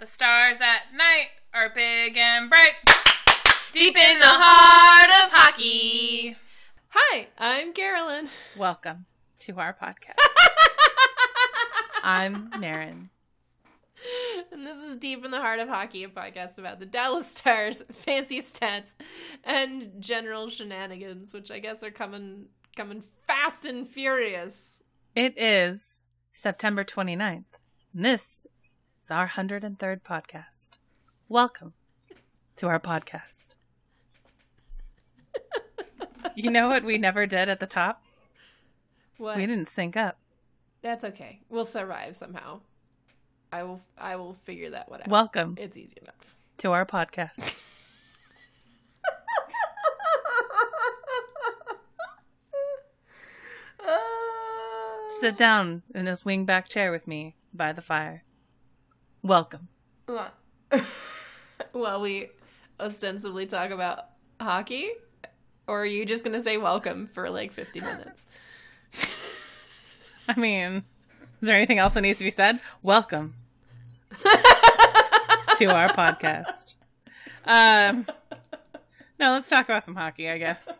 The stars at night are big and bright, deep in the heart of hockey. Hi, I'm Carolyn. Welcome to our podcast. I'm Marin. And this is Deep in the Heart of Hockey, a podcast about the Dallas Stars, fancy stats, and general shenanigans, which I guess are coming coming fast and furious. It is September 29th. And this is our 103rd podcast. Welcome to our podcast. you know what we never did at the top? What? We didn't sync up. That's okay. We'll survive somehow. I will I will figure that one out. Welcome it's easy enough. to our podcast. Sit down in this wingback chair with me by the fire. Welcome. Well, well, we ostensibly talk about hockey, or are you just gonna say welcome for like fifty minutes? I mean, is there anything else that needs to be said? Welcome to our podcast. Um, no, let's talk about some hockey, I guess.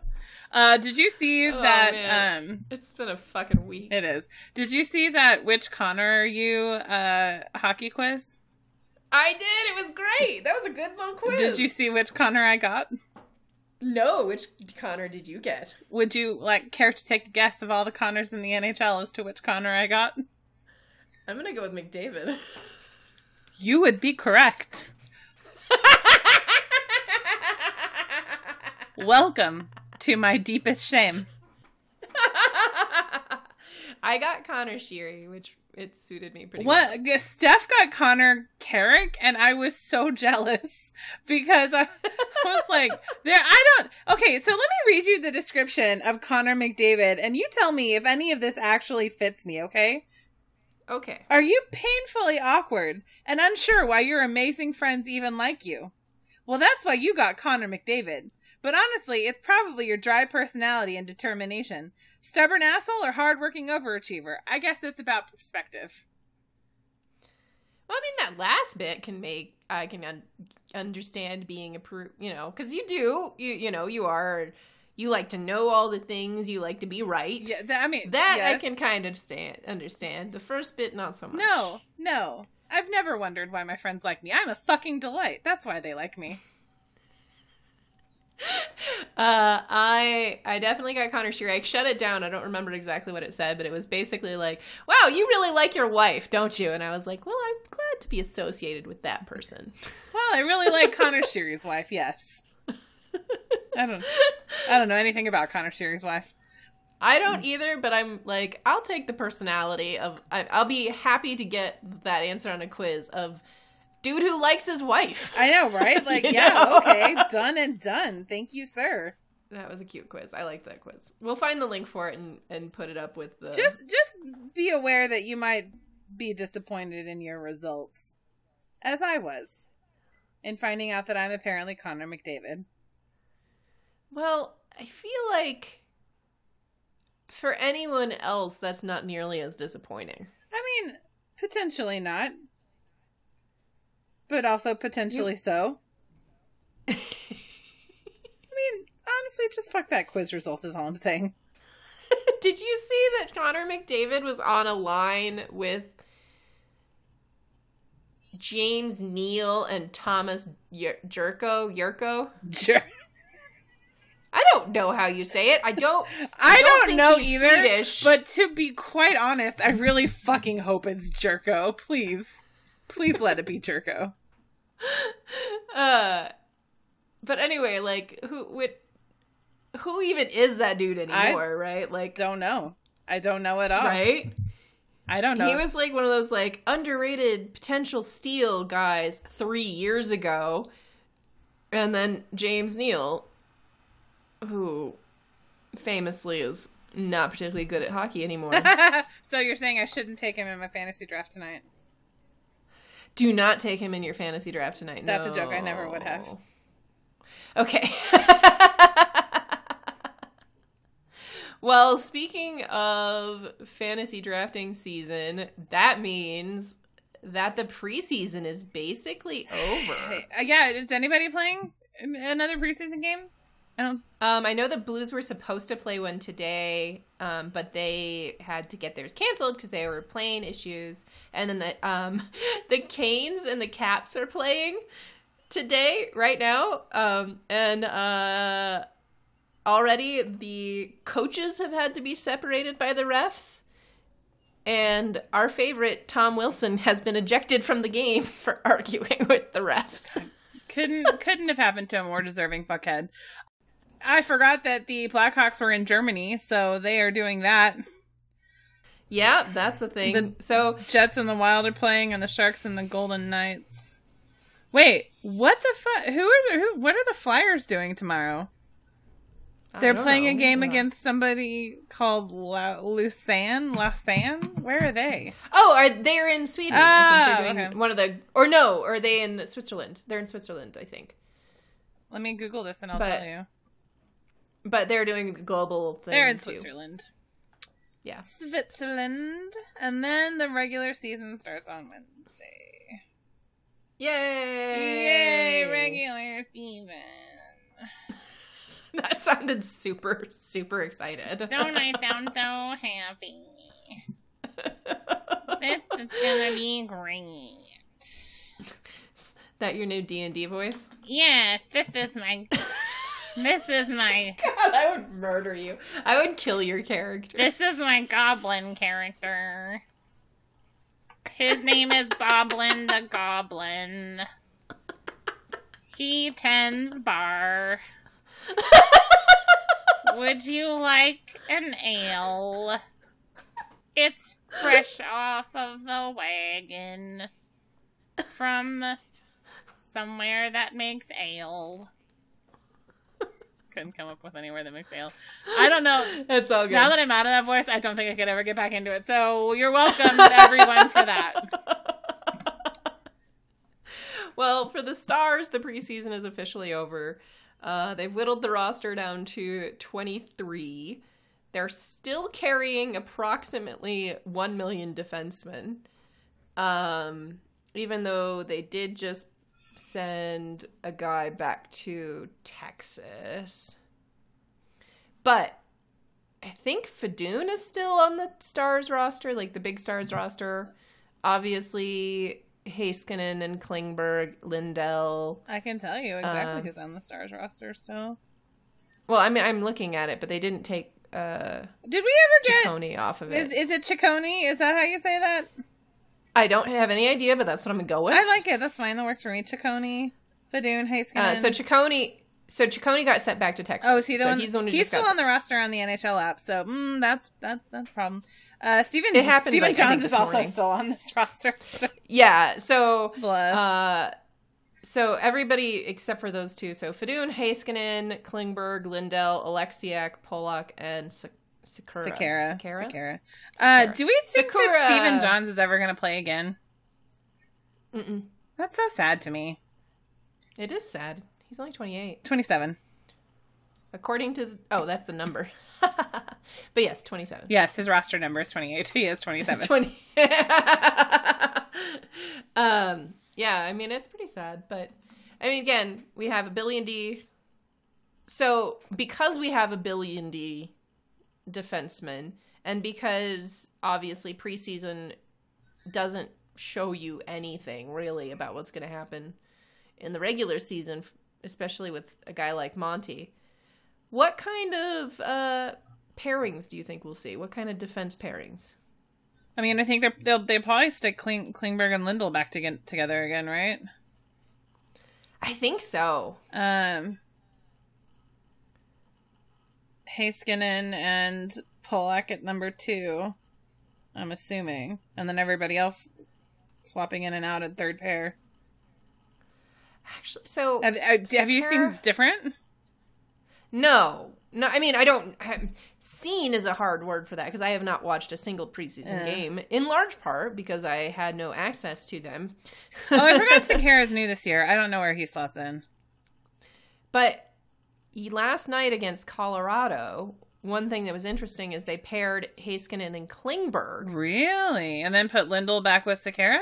Uh, did you see Oh, that? man. Um, It's been a fucking week. it is. Did you see that? Which Connor are you? Uh, hockey quiz. I did. It was great. That was a good little quiz. Did you see which Connor I got? No. Which Connor did you get? Would you like care to take a guess of all the Connors in the NHL as to which Connor I got? I'm gonna go with McDavid. You would be correct. Welcome to my deepest shame. I got Connor Sheary, which it suited me pretty What well. Steph got Connor Carrick, and I was so jealous because I was like, "There, I don't." Okay, so let me read you the description of Connor McDavid, and you tell me if any of this actually fits me. Okay? Okay. Are you painfully awkward and unsure why your amazing friends even like you? Well, that's why you got Connor McDavid. But honestly, it's probably your dry personality and determination. Stubborn asshole or hardworking overachiever? I guess it's about perspective. Well, I mean, that last bit can make I can un- understand being a pro- you know, because you do you you know you are you like to know all the things you like to be right. Yeah, I mean That I can kind of stand understand. The first bit, not so much. No, no. I've never wondered why my friends like me. I'm a fucking delight. That's why they like me. Uh, I I definitely got Connor Sheary. I shut it down. I don't remember exactly what it said, but it was basically like, "Wow, you really like your wife, don't you?" And I was like, "Well, I'm glad to be associated with that person." Well, I really like Connor Sheary's wife. Yes. I don't. I don't know anything about Connor Sheary's wife. I don't either, but I'm like, I'll take the personality of. I, I'll be happy to get that answer on a quiz of dude who likes his wife. I know, right? Like, yeah, know? okay, done and done. Thank you, sir. That was a cute quiz. I liked that quiz. We'll find the link for it and and put it up with the. Just, just be aware that you might be disappointed in your results, as I was, in finding out that I'm apparently Connor McDavid. Well, I feel like for anyone else, that's not nearly as disappointing. I mean, potentially not, but also potentially so. I mean, honestly, just fuck that quiz result. Is all I'm saying. Did you see that Connor McDavid was on a line with James Neal and Thomas Yer- Jerko? Yurko? Sure. I don't know how you say it. I don't. I don't don't, know either. Swedish. But to be quite honest, I really fucking hope it's Jerko. Please, please let it be Jerko. Uh, but anyway, like who who even is that dude anymore? right? Like, Don't know. I don't know at all. right? I don't know. He was like one of those like underrated potential steal guys three years ago, and then James Neal, who famously is not particularly good at hockey anymore. so you're saying I shouldn't take him in my fantasy draft tonight? Do not take him in your fantasy draft tonight. That's a joke. I never would have. Okay. well, speaking of fantasy drafting season, that means that the preseason is basically over. Uh, yeah, is anybody playing another preseason game? I don't. Um, I know the Blues were supposed to play one today, um, but they had to get theirs canceled because they were plane issues. And then the um, the Canes and the Caps are playing today, right now. Um, and uh, already the coaches have had to be separated by the refs. And our favorite Tom Wilson has been ejected from the game for arguing with the refs. couldn't couldn't have happened to a more deserving fuckhead. I forgot that the Blackhawks were in Germany, so they are doing that. Yeah, that's the thing. The so Jets and the Wild are playing, and the Sharks and the Golden Knights. Wait, what the fuck? Who are the, who? What are the Flyers doing tomorrow? They're playing know. a game against somebody called La- Lusan. Lausanne. Where are they? Oh, are they're in Sweden? Ah, I think they're doing okay. one of the or no, are they in Switzerland? They're in Switzerland, I think. Let me Google this and I'll but, tell you. But they're doing the global thing. They're in too. Switzerland. Yeah. Switzerland. And then the regular season starts on Wednesday. Yay! Yay, regular season. that sounded super, super excited. Don't I sound so happy? this is gonna be great. Is That your new D and D voice? Yes, this is my this is my. God, I would murder you. I would kill your character. This is my goblin character. His name is Boblin the Goblin. He tends bar. Would you like an ale? It's fresh off of the wagon from somewhere that makes ale couldn't come up with anywhere that ale. I don't know. It's all good. Now that I'm out of that voice, I don't think I could ever get back into it. So you're welcome, everyone, for that. well, for the Stars, the preseason is officially over. Uh, they've whittled the roster down to 23. They're still carrying approximately 1 million defensemen. Um, even though they did just send a guy back to Texas. But I think Fedun is still on the Stars roster, like the big Stars roster. Obviously, Heiskanen and Klingberg, Lindell. I can tell you exactly uh, who's on the Stars roster still. Well, I mean, I'm looking at it, but they didn't take. uh Did we ever get Ciccone off of it? Is, is it Ciccone? Is that how you say that? I don't have any idea, but that's what I'm gonna go with. I like it. That's fine. That works for me. Ciccone, Fedun, Heiskanen. Uh, so Ciccone, so Ciccone got sent back to Texas. Oh, so, so he's the one. he's still on the roster on the NHL app. So mm, that's that's that's a problem. Uh, Stephen, it happened. Stephen like, Johns is also still on this roster. So. Yeah. So Bless. Uh, so everybody except for those two. So Fedun, Heiskanen, Klingberg, Lindell, Oleksiak, Polak, and Sakura. Sakura. Sakura. Sakura. Uh, do we think Sakura. that Stephen Johns is ever going to play again? Mm-mm. That's so sad to me. It is sad. He's only 28. 27. According to. The, oh, that's the number. but yes, 27. Yes, his roster number is 28. He is 27. 20. um, yeah, I mean, it's pretty sad. But, I mean, again, we have a billion D. So, because we have a billion D defenseman, and because obviously preseason doesn't show you anything really about what's going to happen in the regular season, especially with a guy like Monty, what kind of uh, pairings do you think we'll see? What kind of defense pairings? I mean, I think they're, they'll they probably stick Kling, Klingberg and Lindell back to get together again, right? I think so. Um, Heiskanen and Polak at number two. I'm assuming, and then everybody else swapping in and out at third pair. Actually, so have, have, have you seen different? No, no. I mean, I don't. Have, seen is a hard word for that because I have not watched a single preseason uh. game. In large part because I had no access to them. oh, I forgot Sekera's new this year. I don't know where he slots in. But last night against Colorado, one thing that was interesting is they paired Heiskanen and Klingberg. Really? And then put Lindell back with Sekera?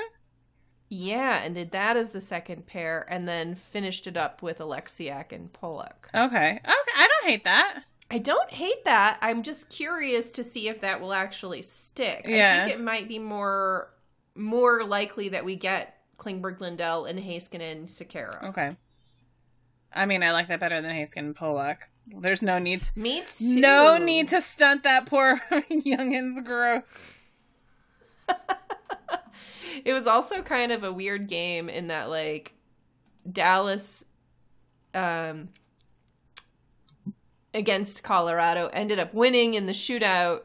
Yeah, and did that as the second pair, and then finished it up with Oleksiak and Polak. Okay. Okay. I don't hate that. I don't hate that. I'm just curious to see if that will actually stick. Yeah. I think it might be more more likely that we get Klingberg Lindell and Heiskanen Sekera. Okay. I mean, I like that better than Haskin and Polak. There's no need. To, Me too. no need to stunt that poor youngin's growth. It was also kind of a weird game in that like Dallas um against Colorado ended up winning in the shootout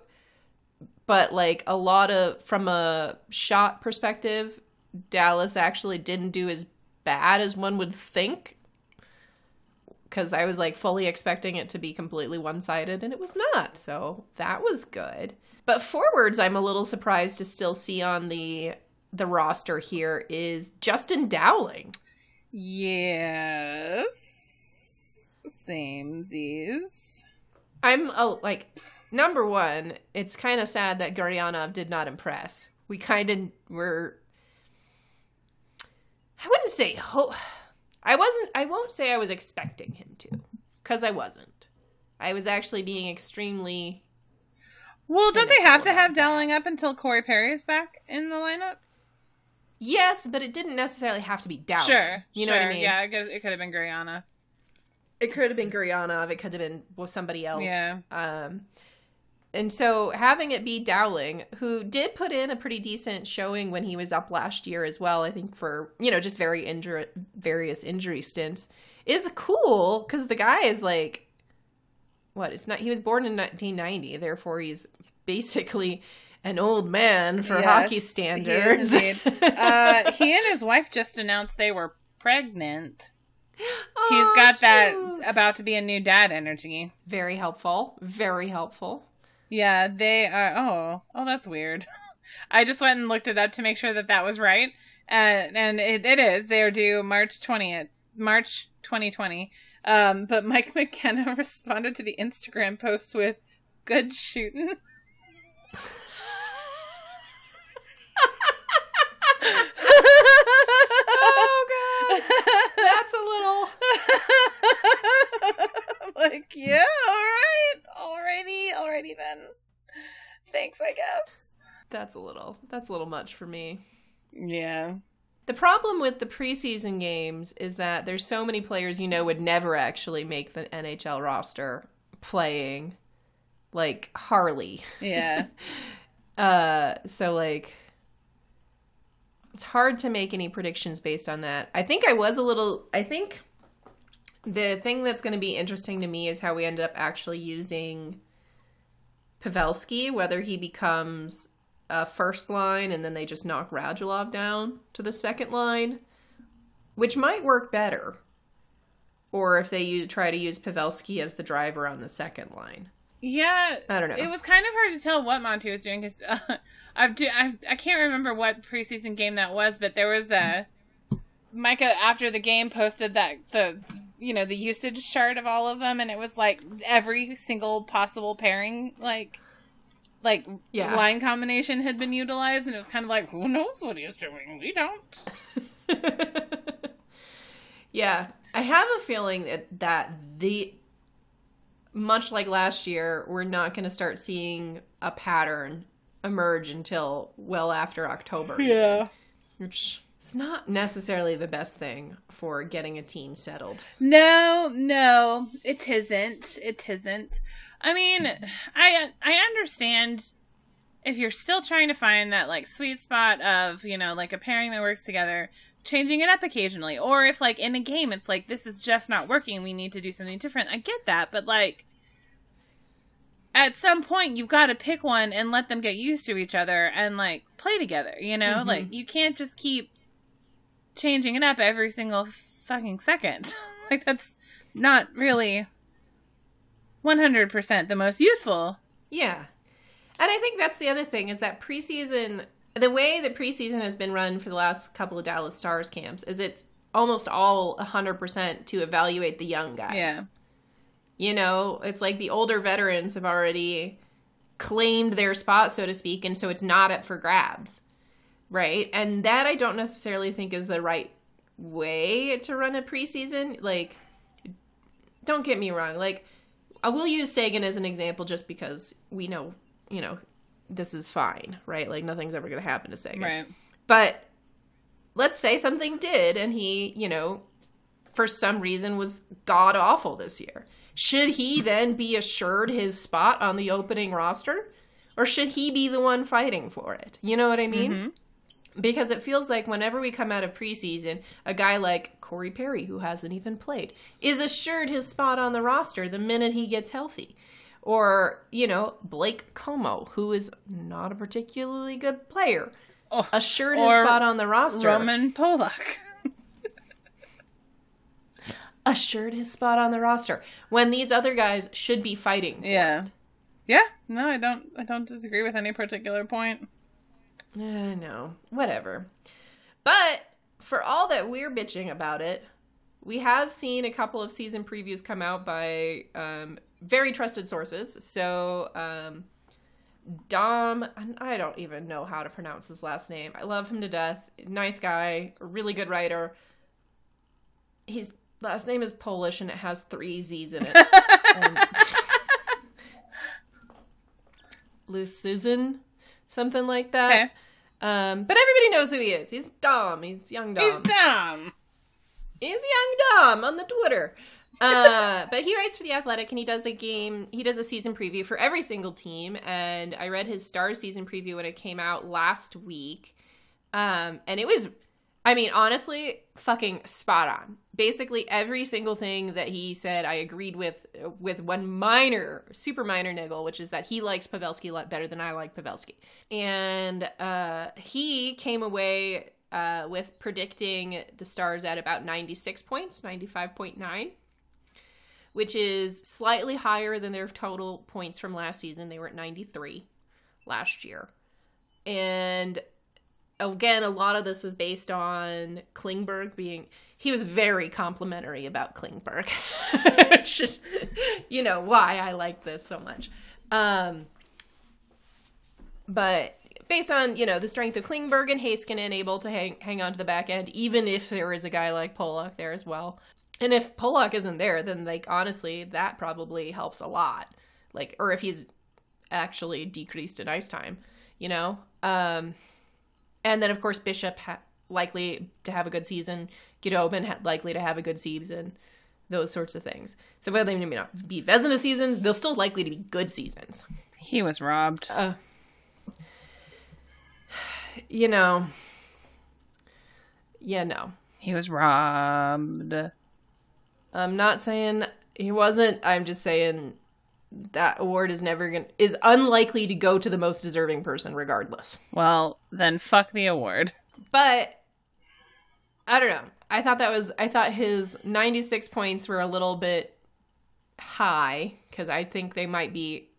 but like a lot of from a shot perspective Dallas actually didn't do as bad as one would think cuz I was like fully expecting it to be completely one-sided and it was not. So that was good. But forwards I'm a little surprised to still see on the the roster here is Justin Dowling. Yes. Samesies. I'm a, like number one. It's kind of sad that Guryanov did not impress. We kind of were. I wouldn't say ho- I wasn't. I won't say I was expecting him to, because I wasn't. I was actually being extremely. Well, don't they have to have about Dowling up until Corey Perry is back in the lineup? Yes, but it didn't necessarily have to be Dowling. Sure. you know what I mean. Yeah, it could, it could have been Guryanov. it could have been Guryanov. It could have been somebody else. Yeah. Um, and so having it be Dowling, who did put in a pretty decent showing when he was up last year as well, I think for you know just very injur- various injury stints, is cool because the guy is like, what? It's not. He was born in 1990, therefore he's basically an old man for Yes, hockey he standards. indeed. uh, he and his wife just announced they were pregnant. He's got that about to be a new dad energy. very helpful. Very helpful. Yeah, they are. Oh, oh, that's weird. I just went and looked it up to make sure that that was right, and and it, it is. They are due March twentieth, March twenty twenty. Um, but Mike McKenna responded to the Instagram post with "Good shooting." Oh god. That's a little like, yeah, all right, alrighty, alrighty then. Thanks, I guess. That's a little. That's a little much for me. Yeah. The problem with the preseason games is that there's so many players you know would never actually make the NHL roster playing like Harley. Yeah. Uh so like it's hard to make any predictions based on that. I think I was a little I think the thing that's going to be interesting to me is how we end up actually using Pavelski, whether he becomes a first line and then they just knock Radulov down to the second line, which might work better. Or if they use, try to use Pavelski as the driver on the second line. Yeah. I don't know. It was kind of hard to tell what Monty was doing because uh, I've do, I I can't remember what preseason game that was, but there was a Micah after the game posted that the you know the usage chart of all of them, and it was like every single possible pairing like like Yeah. line combination had been utilized, and it was kind of like who knows what he's doing? We don't. yeah, I have a feeling that that the much like last year, we're not going to start seeing a pattern emerge until well after October. Yeah. Which is not necessarily the best thing for getting a team settled. No, no, it isn't. It isn't. I mean, I I understand if you're still trying to find that like sweet spot of, you know, like a pairing that works together, changing it up occasionally. Or if like in a game it's like this is just not working, we need to do something different. I get that, but like at some point you've got to pick one and let them get used to each other and like play together, you know? Mhm. Like you can't just keep changing it up every single fucking second. like that's not really 100% the most useful. Yeah. And I think that's the other thing is that preseason, the way that preseason has been run for the last couple of Dallas Stars camps is it's almost all 100% to evaluate the young guys. Yeah. You know, it's like the older veterans have already claimed their spot, so to speak, and so it's not up for grabs. Right? And that I don't necessarily think is the right way to run a preseason. Like, don't get me wrong. Like, I will use Seguin as an example just because we know, you know, this is fine, right? Like, nothing's ever going to happen to Seguin. Right. But let's say something did and he, you know, for some reason was god awful this year. Should he then be assured his spot on the opening roster? Or should he be the one fighting for it? You know what I mean? Mm-hmm. Because it feels like whenever we come out of preseason, a guy like Corey Perry, who hasn't even played, is assured his spot on the roster the minute he gets healthy. Or, you know, Blake Comeau, who is not a particularly good player, Oh, assured his spot on the roster. Roman Polak. assured his spot on the roster when these other guys should be fighting. For Yeah. it. Yeah. No, I don't. I don't disagree with any particular point. Eh, no, whatever. But for all that we're bitching about it, we have seen a couple of season previews come out by um, very trusted sources. So, um, Dom, and I don't even know how to pronounce his last name. I love him to death. Nice guy, really good writer. His last name is Polish and it has three Z's in it. And- Susan, something like that. Okay. Um, but everybody knows who he is. He's Dom. He's young Dom. He's Dom. He's young Dom on the Twitter. Uh, but he writes for the Athletic and he does a game. He does a season preview for every single team. And I read his Stars season preview when it came out last week. Um, and it was, I mean, honestly, fucking spot on. Basically, every single thing that he said, I agreed with, with one minor, super minor niggle, which is that he likes Pavelski a lot better than I like Pavelski. And uh, he came away uh, with predicting the Stars at about 96 points, 95.9, which is slightly higher than their total points from last season. They were at 93 last year. And again, a lot of this was based on Klingberg being he was very complimentary about Klingberg. It's just you know why I like this so much. Um but based on, you know, the strength of Klingberg and Heiskanen able to hang hang on to the back end, even if there is a guy like Polak there as well. And if Polak isn't there, then like honestly, that probably helps a lot. Like or if he's actually decreased in ice time, you know? Um and then, of course, Bishop ha- likely to have a good season. Khudobin ha- likely to have a good season. Those sorts of things. So whether they may not be Vezina seasons, they'll still likely to be good seasons. He was robbed. Uh, you know, yeah, no. He was robbed. I'm not saying he wasn't. I'm just saying that award is never going is unlikely to go to the most deserving person regardless. Well, then fuck the award. But I don't know. I thought that was I thought his 96 points were a little bit high cuz I think they might be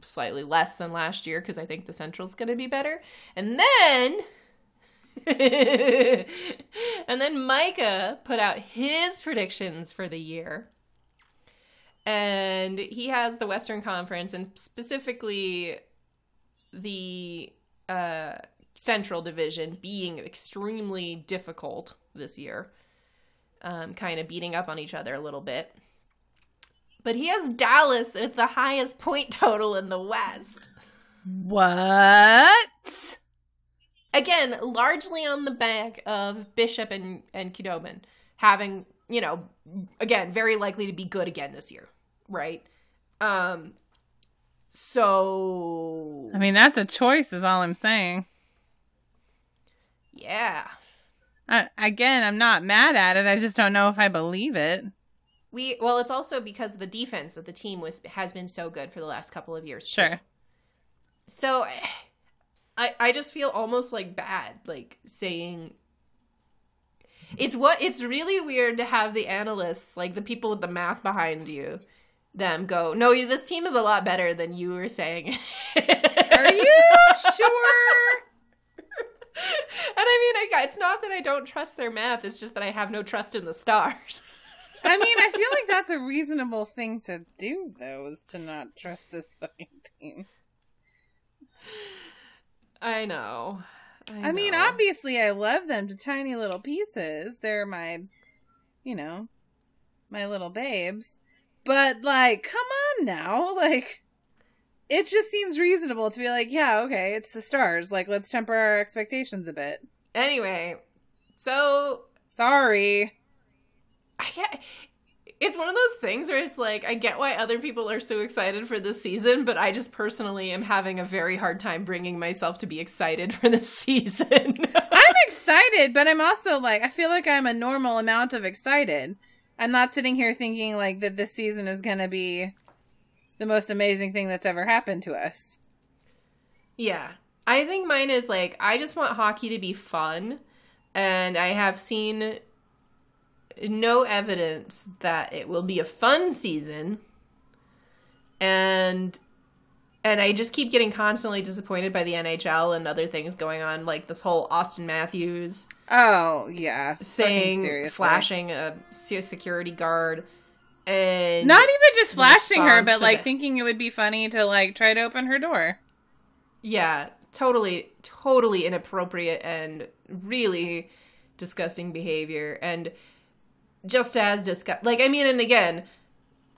slightly less than last year cuz I think the Central's going to be better. And then and then Micah put out his predictions for the year. And he has the Western Conference and specifically the uh Central Division being extremely difficult this year, um, kind of beating up on each other a little bit. But he has Dallas at the highest point total in the West. What? Again, largely on the back of Bishop and, and Khudobin having, you know, again, very likely to be good again this year, right? Um, so I mean, that's a choice, is all I'm saying. yeah. I, again, I'm not mad at it. I just don't know if I believe it. We well, it's also because the defense of the team was has been so good for the last couple of years. Sure. So I I just feel almost like bad like saying it's what it's really weird to have the analysts, like the people with the math behind you, them go, "No, this team is a lot better than you were saying." Are you sure? and I mean, I, it's not that I don't trust their math; it's just that I have no trust in the stars. I mean, I feel like that's a reasonable thing to do, though, is to not trust this fucking team. I know. I, mean, know. obviously, I love them to tiny little pieces. They're my, you know, my little babes. But, like, come on now. Like, it just seems reasonable to be like, yeah, okay, it's the stars. Like, let's temper our expectations a bit. Anyway, so Sorry. I get it's one of those things where it's like I get why other people are so excited for this season, but I just personally am having a very hard time bringing myself to be excited for this season. I'm excited, but I'm also like, I feel like I'm a normal amount of excited. I'm not sitting here thinking like that this season is going to be the most amazing thing that's ever happened to us. yeah. I think mine is like I just want hockey to be fun and I have seen no evidence that it will be a fun season. And and I just keep getting constantly disappointed by the NHL and other things going on, like this whole Auston Matthews Oh, yeah. Thing, flashing a security guard, and Not even just flashing her, but like the- thinking it would be funny to like try to open her door. yeah, totally, totally inappropriate and really disgusting behavior, and just as disgust. Like, I mean, and again,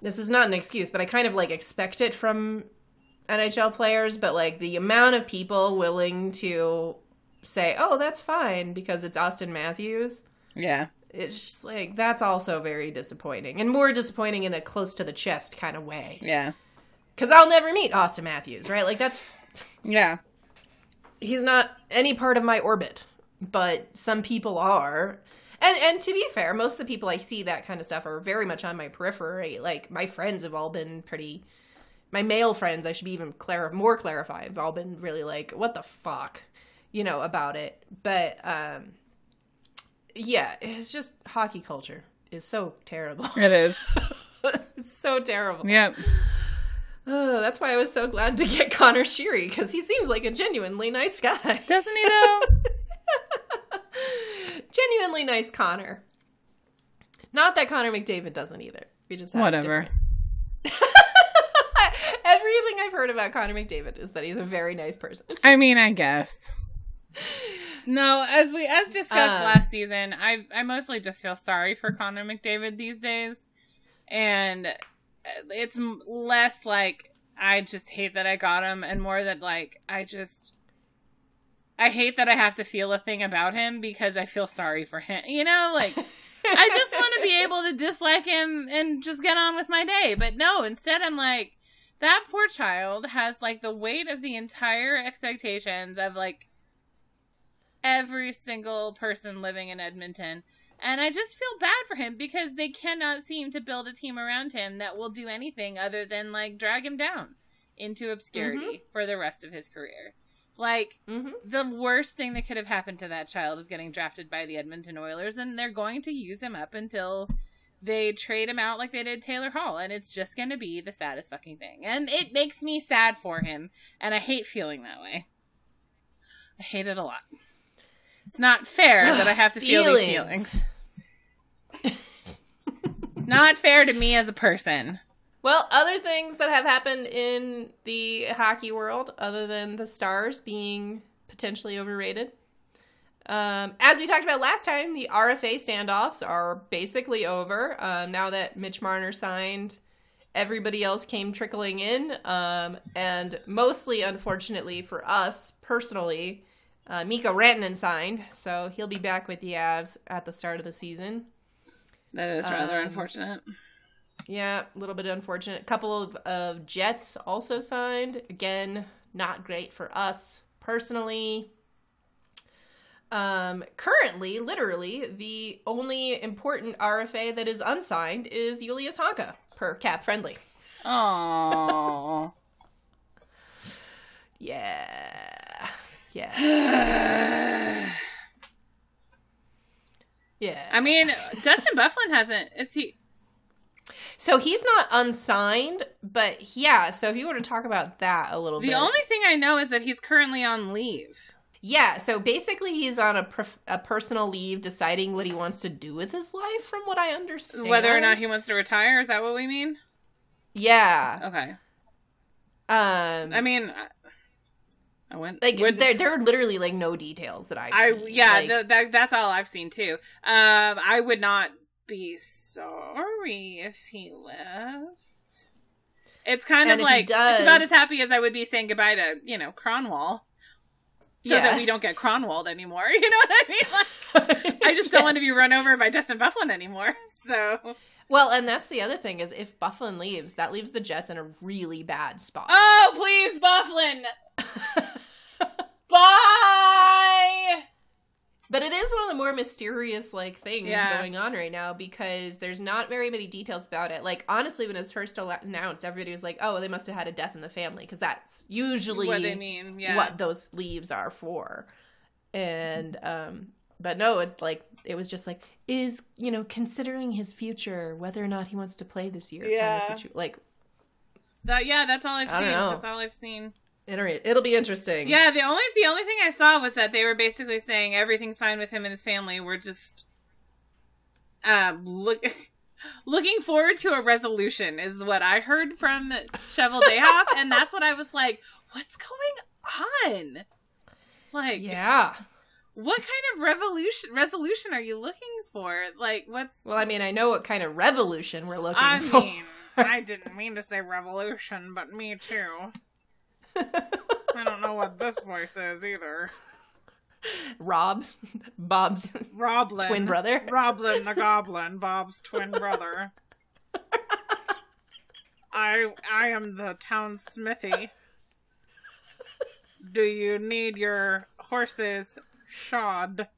this is not an excuse, but I kind of like expect it from NHL players, but like the amount of people willing to say, "Oh, that's fine," because it's Auston Matthews. Yeah. it's just like that's also very disappointing and more disappointing in a close to the chest kind of way Yeah. because i'll never meet auston matthews right like that's Yeah. he's not any part of my orbit but some people are and and to be fair most of the people i see that kind of stuff are very much on my periphery like my friends have all been pretty my male friends i should be even clar- more clarify have all been really like what the fuck you know about it but um yeah it's just hockey culture is so terrible It is. it's so terrible Yeah. oh, that's why i was so glad to get connor sheary because he seems like a genuinely nice guy Doesn't he though? genuinely nice Connor. Not that Connor McDavid doesn't either. We just have Whatever. Everything I've heard about Connor McDavid is that he's a very nice person. I mean, I guess. No, as we as discussed Um, last season, I I mostly just feel sorry for Connor McDavid these days, and it's less like I just hate that I got him, and more that like I just I hate that I have to feel a thing about him because I feel sorry for him. You know, like I just want to be able to dislike him and just get on with my day. But no, instead I'm like, that poor child has like the weight of the entire expectations of like every single person living in Edmonton. And I just feel bad for him because they cannot seem to build a team around him that will do anything other than like drag him down into obscurity for the rest of his career. Like, hmm the worst thing that could have happened to that child is getting drafted by the Edmonton Oilers, and they're going to use him up until they trade him out like they did Taylor Hall, and it's just going to be the saddest fucking thing. And it makes me sad for him, and I hate feeling that way. I hate it a lot. It's not fair that I have to feel these Feelings. It's not fair to me as a person. Well, other things that have happened in the hockey world, other than the Stars being potentially overrated. Um, as we talked about last time, the RFA standoffs are basically over. Um, now that Mitch Marner signed, everybody else came trickling in. Um, and mostly, unfortunately for us personally, uh, Mikko Rantanen signed. So he'll be back with the Avs at the start of the season. That is rather Um, unfortunate. Yeah, a little bit unfortunate. A couple of, of Jets also signed. Again, not great for us personally. Um, currently, literally, the only important RFA that is unsigned is Julius Honka per cap friendly. Oh. Yeah. Yeah. Yeah. I mean, Dustin Byfuglien hasn't. Is he? So he's not unsigned, but yeah, so if you want to talk about that a little The bit. The only thing I know is that he's currently on leave. Yeah, so basically he's on a prof- a personal leave deciding what he wants to do with his life from what I understand. Whether or not he wants to retire, is that what we mean? Yeah. Okay. Um I mean, I- went Like there, there are literally like no details that I've I seen. yeah, Like, th- that that's all I've seen too. Um, I would not be sorry if he left. It's kind of like it's about as happy as I would be saying goodbye to you know Kronwall, so Yeah. that we don't get Kronwalled anymore. You know what I mean? Like, I just don't want to be run over by Dustin Byfuglien anymore. So Well, and that's the other thing is if Byfuglien leaves, that leaves the Jets in a really bad spot. oh please Byfuglien, bye. But it is one of the more mysterious like things Yeah. going on right now because there's not very many details about it. Like honestly, when it was first announced, everybody was like, "Oh, they must have had a death in the family," because that's usually What they mean? Yeah. what those leaves are for. And um, but no, it's like it was just like is you know considering his future whether or not he wants to play this year. kind of Yeah. situ- like That, yeah, that's all I've I seen. That's all I've seen. It'll, be interesting. Yeah, the only the only thing I saw was that they were basically saying everything's fine with him and his family. We're just um look looking forward to a resolution is what I heard from Cheveldayoff, and that's what I was like, what's going on? Like, yeah. what kind of revolution resolution are you looking for? Like, what's Well, I mean, I know what kind of revolution we're looking I for. mean, I didn't mean to say revolution, but me too. I don't know what this voice is either. Rob, Bob's Roblin. twin brother. Roblin the Goblin, Bob's twin brother. I I am the town smithy. Do you need your horses shod?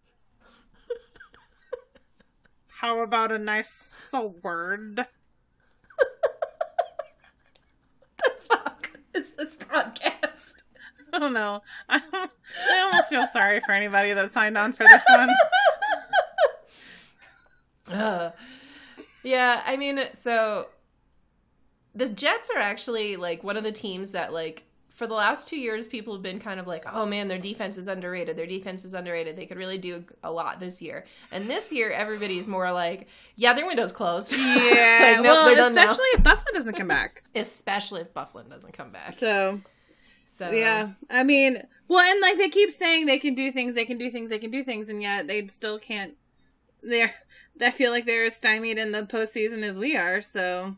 How about a nice sword? fuck is this podcast? I don't know. I, I almost feel sorry for anybody that signed on for this one. Uh, yeah, I mean, so the Jets are actually like one of the teams that like for the last two years people have been kind of like, oh man, their defense is underrated. Their defense is underrated. They could really do a lot this year. And this year, everybody's more like, yeah, their window's closed. Yeah, Like, nope, well, especially if Byfuglien doesn't come back. especially if Byfuglien doesn't come back. So So Yeah, I mean, well, and like they keep saying they can do things, they can do things, they can do things, and yet they still can't. They're, I feel like they're as stymied in the postseason as we are. So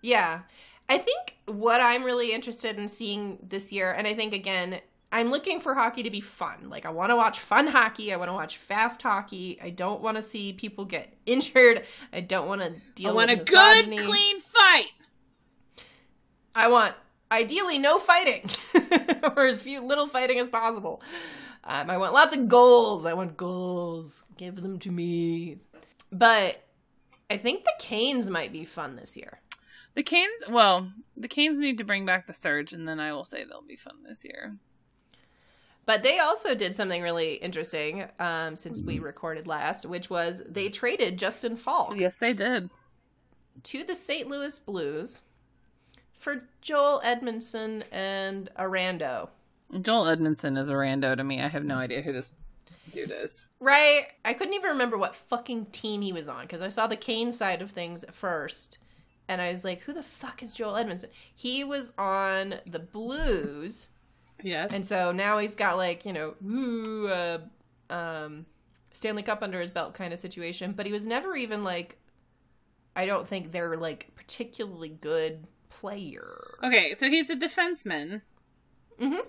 Yeah. I think what I'm really interested in seeing this year, and I think again, I'm looking for hockey to be fun. Like, I want to watch fun hockey. I want to watch fast hockey. I don't want to see people get injured. I don't want to deal I want a good, clean fight. I want ideally no fighting, or as few little fighting as possible. Um, I want lots of goals. I want goals. Give them to me. But I think the Canes might be fun this year. The Canes, well, the Canes need to bring back the Surge, and then I will say they'll be fun this year. But they also did something really interesting um, since we recorded last, which was they traded Justin Faulk Yes, they did. to the St. Louis Blues for Joel Edmundson and Arando. Joel Edmundson is a rando to me. I have no idea who this dude is. Right? I couldn't even remember what fucking team he was on because I saw the Kane side of things first. And I was like, who the fuck is Joel Edmundson? He was on the Blues. Yes. And so now he's got like, you know, ooh, uh, um, Stanley Cup under his belt kind of situation. But he was never even like, I don't think they're like particularly good player. okay, so he's a defenseman. Mm-hmm.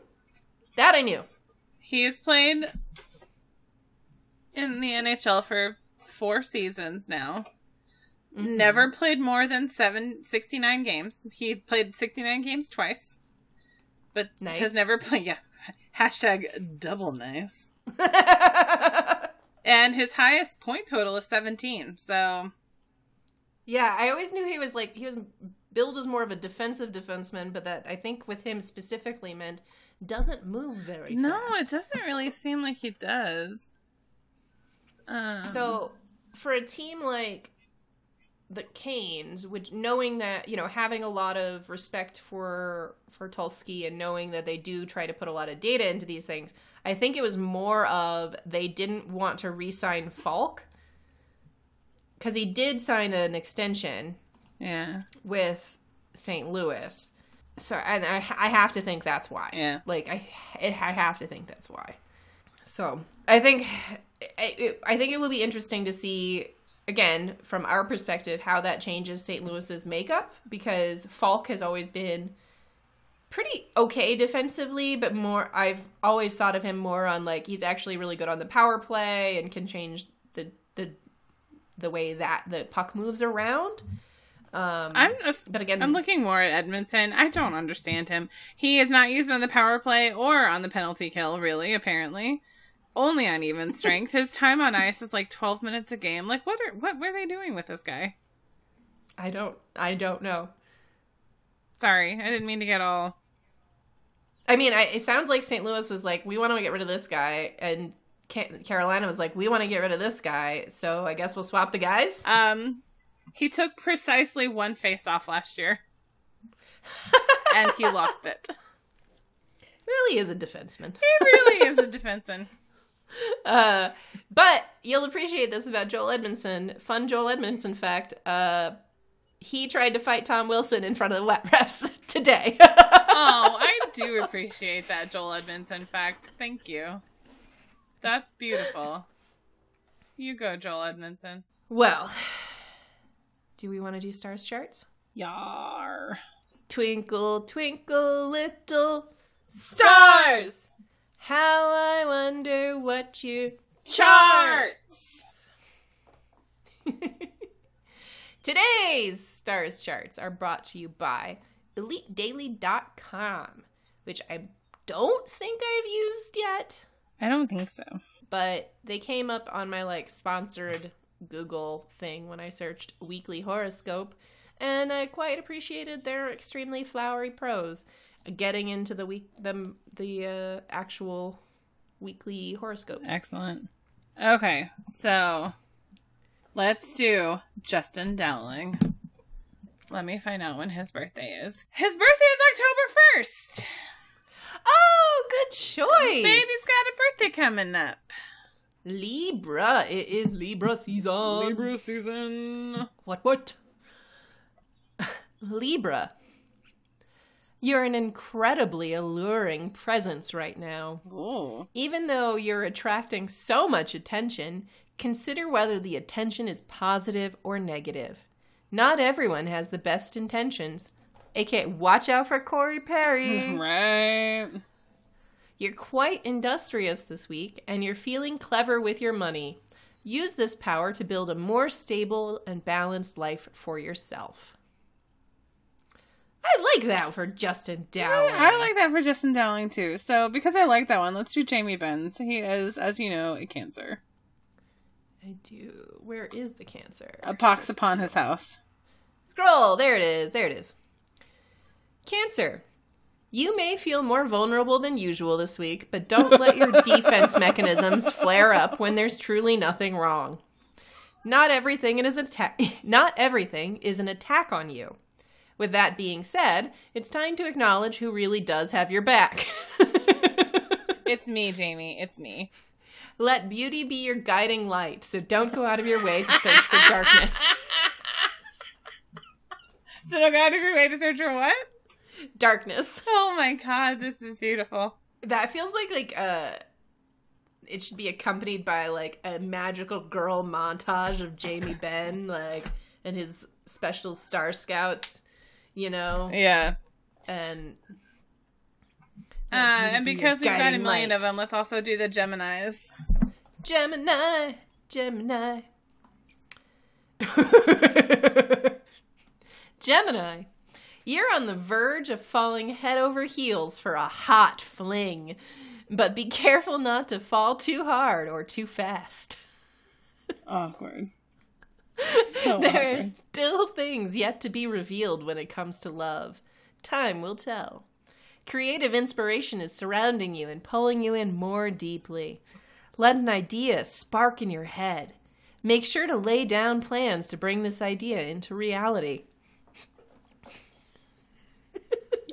That I knew. He has played in the NHL for four seasons now. Mhm. Never played more than seven, 69 games. He played 69 games twice. But Nice. has never played, yeah. Hashtag double nice. And his highest point total is 17. So, yeah, I always knew he was like he was billed as more of a defensive defenseman, but that I think with him specifically meant doesn't move very no, fast. it doesn't really seem like he does. Um, So for a team like the Canes, which knowing that, you know, having a lot of respect for for Tulsky and knowing that they do try to put a lot of data into these things, I think it was more of they didn't want to re-sign Faulk because he did sign an extension yeah. with St. Louis. So, and I, I have to think that's why. Yeah. Like I, I have to think that's why. So I think, I, I think it will be interesting to see again from our perspective how that changes St. Louis's makeup because Faulk has always been pretty okay defensively, but more I've always thought of him more on like he's actually really good on the power play and can change the the the way that the puck moves around. Um, I'm just, but again, I'm looking more at Edmundson. I don't understand him. He is not used on the power play or on the penalty kill, really, apparently. Only on even strength. His time on ice is like 12 minutes a game. Like what are what were they doing with this guy? I don't I don't know. Sorry, I didn't mean to get all I mean, I, it sounds like St. Louis was like, we want to get rid of this guy, and Carolina was like, we want to get rid of this guy, so I guess we'll swap the guys. Um, he took precisely one face off last year, and he lost it. Really is a defenseman. He really is a defenseman. Uh, but you'll appreciate this about Joel Edmundson. Fun Joel Edmundson fact. Uh, he tried to fight Tom Wilson in front of the wet refs today. Oh, I do appreciate that Joel Edmundson fact. Thank you. That's beautiful. You go, Joel Edmundson. well, do we want to do stars charts? Yar. Twinkle, twinkle, little Stars! How I wonder what you Charts! Today's stars charts are brought to you by EliteDaily.com, which I don't think I've used yet, I don't think so. but they came up on my like sponsored Google thing when I searched weekly horoscope, and I quite appreciated their extremely flowery prose. Getting into the week the the uh, actual weekly horoscopes. Excellent. Okay, so let's do Justin Dowling. Let me find out when his birthday is. His birthday is October 1st. Oh, good choice. Baby's got a birthday coming up. Libra. It is Libra season. Libra season. What? What? Libra. You're an incredibly alluring presence right now. Ooh. Even though you're attracting so much attention, consider whether the attention is positive or negative. Not everyone has the best intentions. aka, watch out for Corey Perry. Right. You're quite industrious this week, and you're feeling clever with your money. Use this power to build a more stable and balanced life for yourself. I like that for Justin Dowling. I like that for Justin Dowling too. So because I like that one, let's do Jamie Benn. He is, as you know, a cancer. I do. Where is the cancer? A pox upon his house. Scroll. There it is. There it is. Cancer. You may feel more vulnerable than usual this week, but don't let your defense mechanisms flare up when there's truly nothing wrong. Not everything is attack. Not everything is an attack on you. With that being said, it's time to acknowledge who really does have your back. It's me, Jamie. It's me. Let beauty be your guiding light, so don't go out of your way to search for darkness. So don't go out of your way to search for what? Darkness. Oh my god, this is beautiful. That feels like like uh it should be accompanied by like a magical girl montage of Jamie Benn, like and his special star scouts, you know, Yeah. and Uh, and because we've got a guiding million of them, let's also do the Geminis. Gemini, Gemini. Gemini, you're on the verge of falling head over heels for a hot fling, but be careful not to fall too hard or too fast. Awkward. So there are still things yet to be revealed when it comes to love. Time will tell. Creative inspiration is surrounding you and pulling you in more deeply. Let an idea spark in your head. Make sure to lay down plans to bring this idea into reality.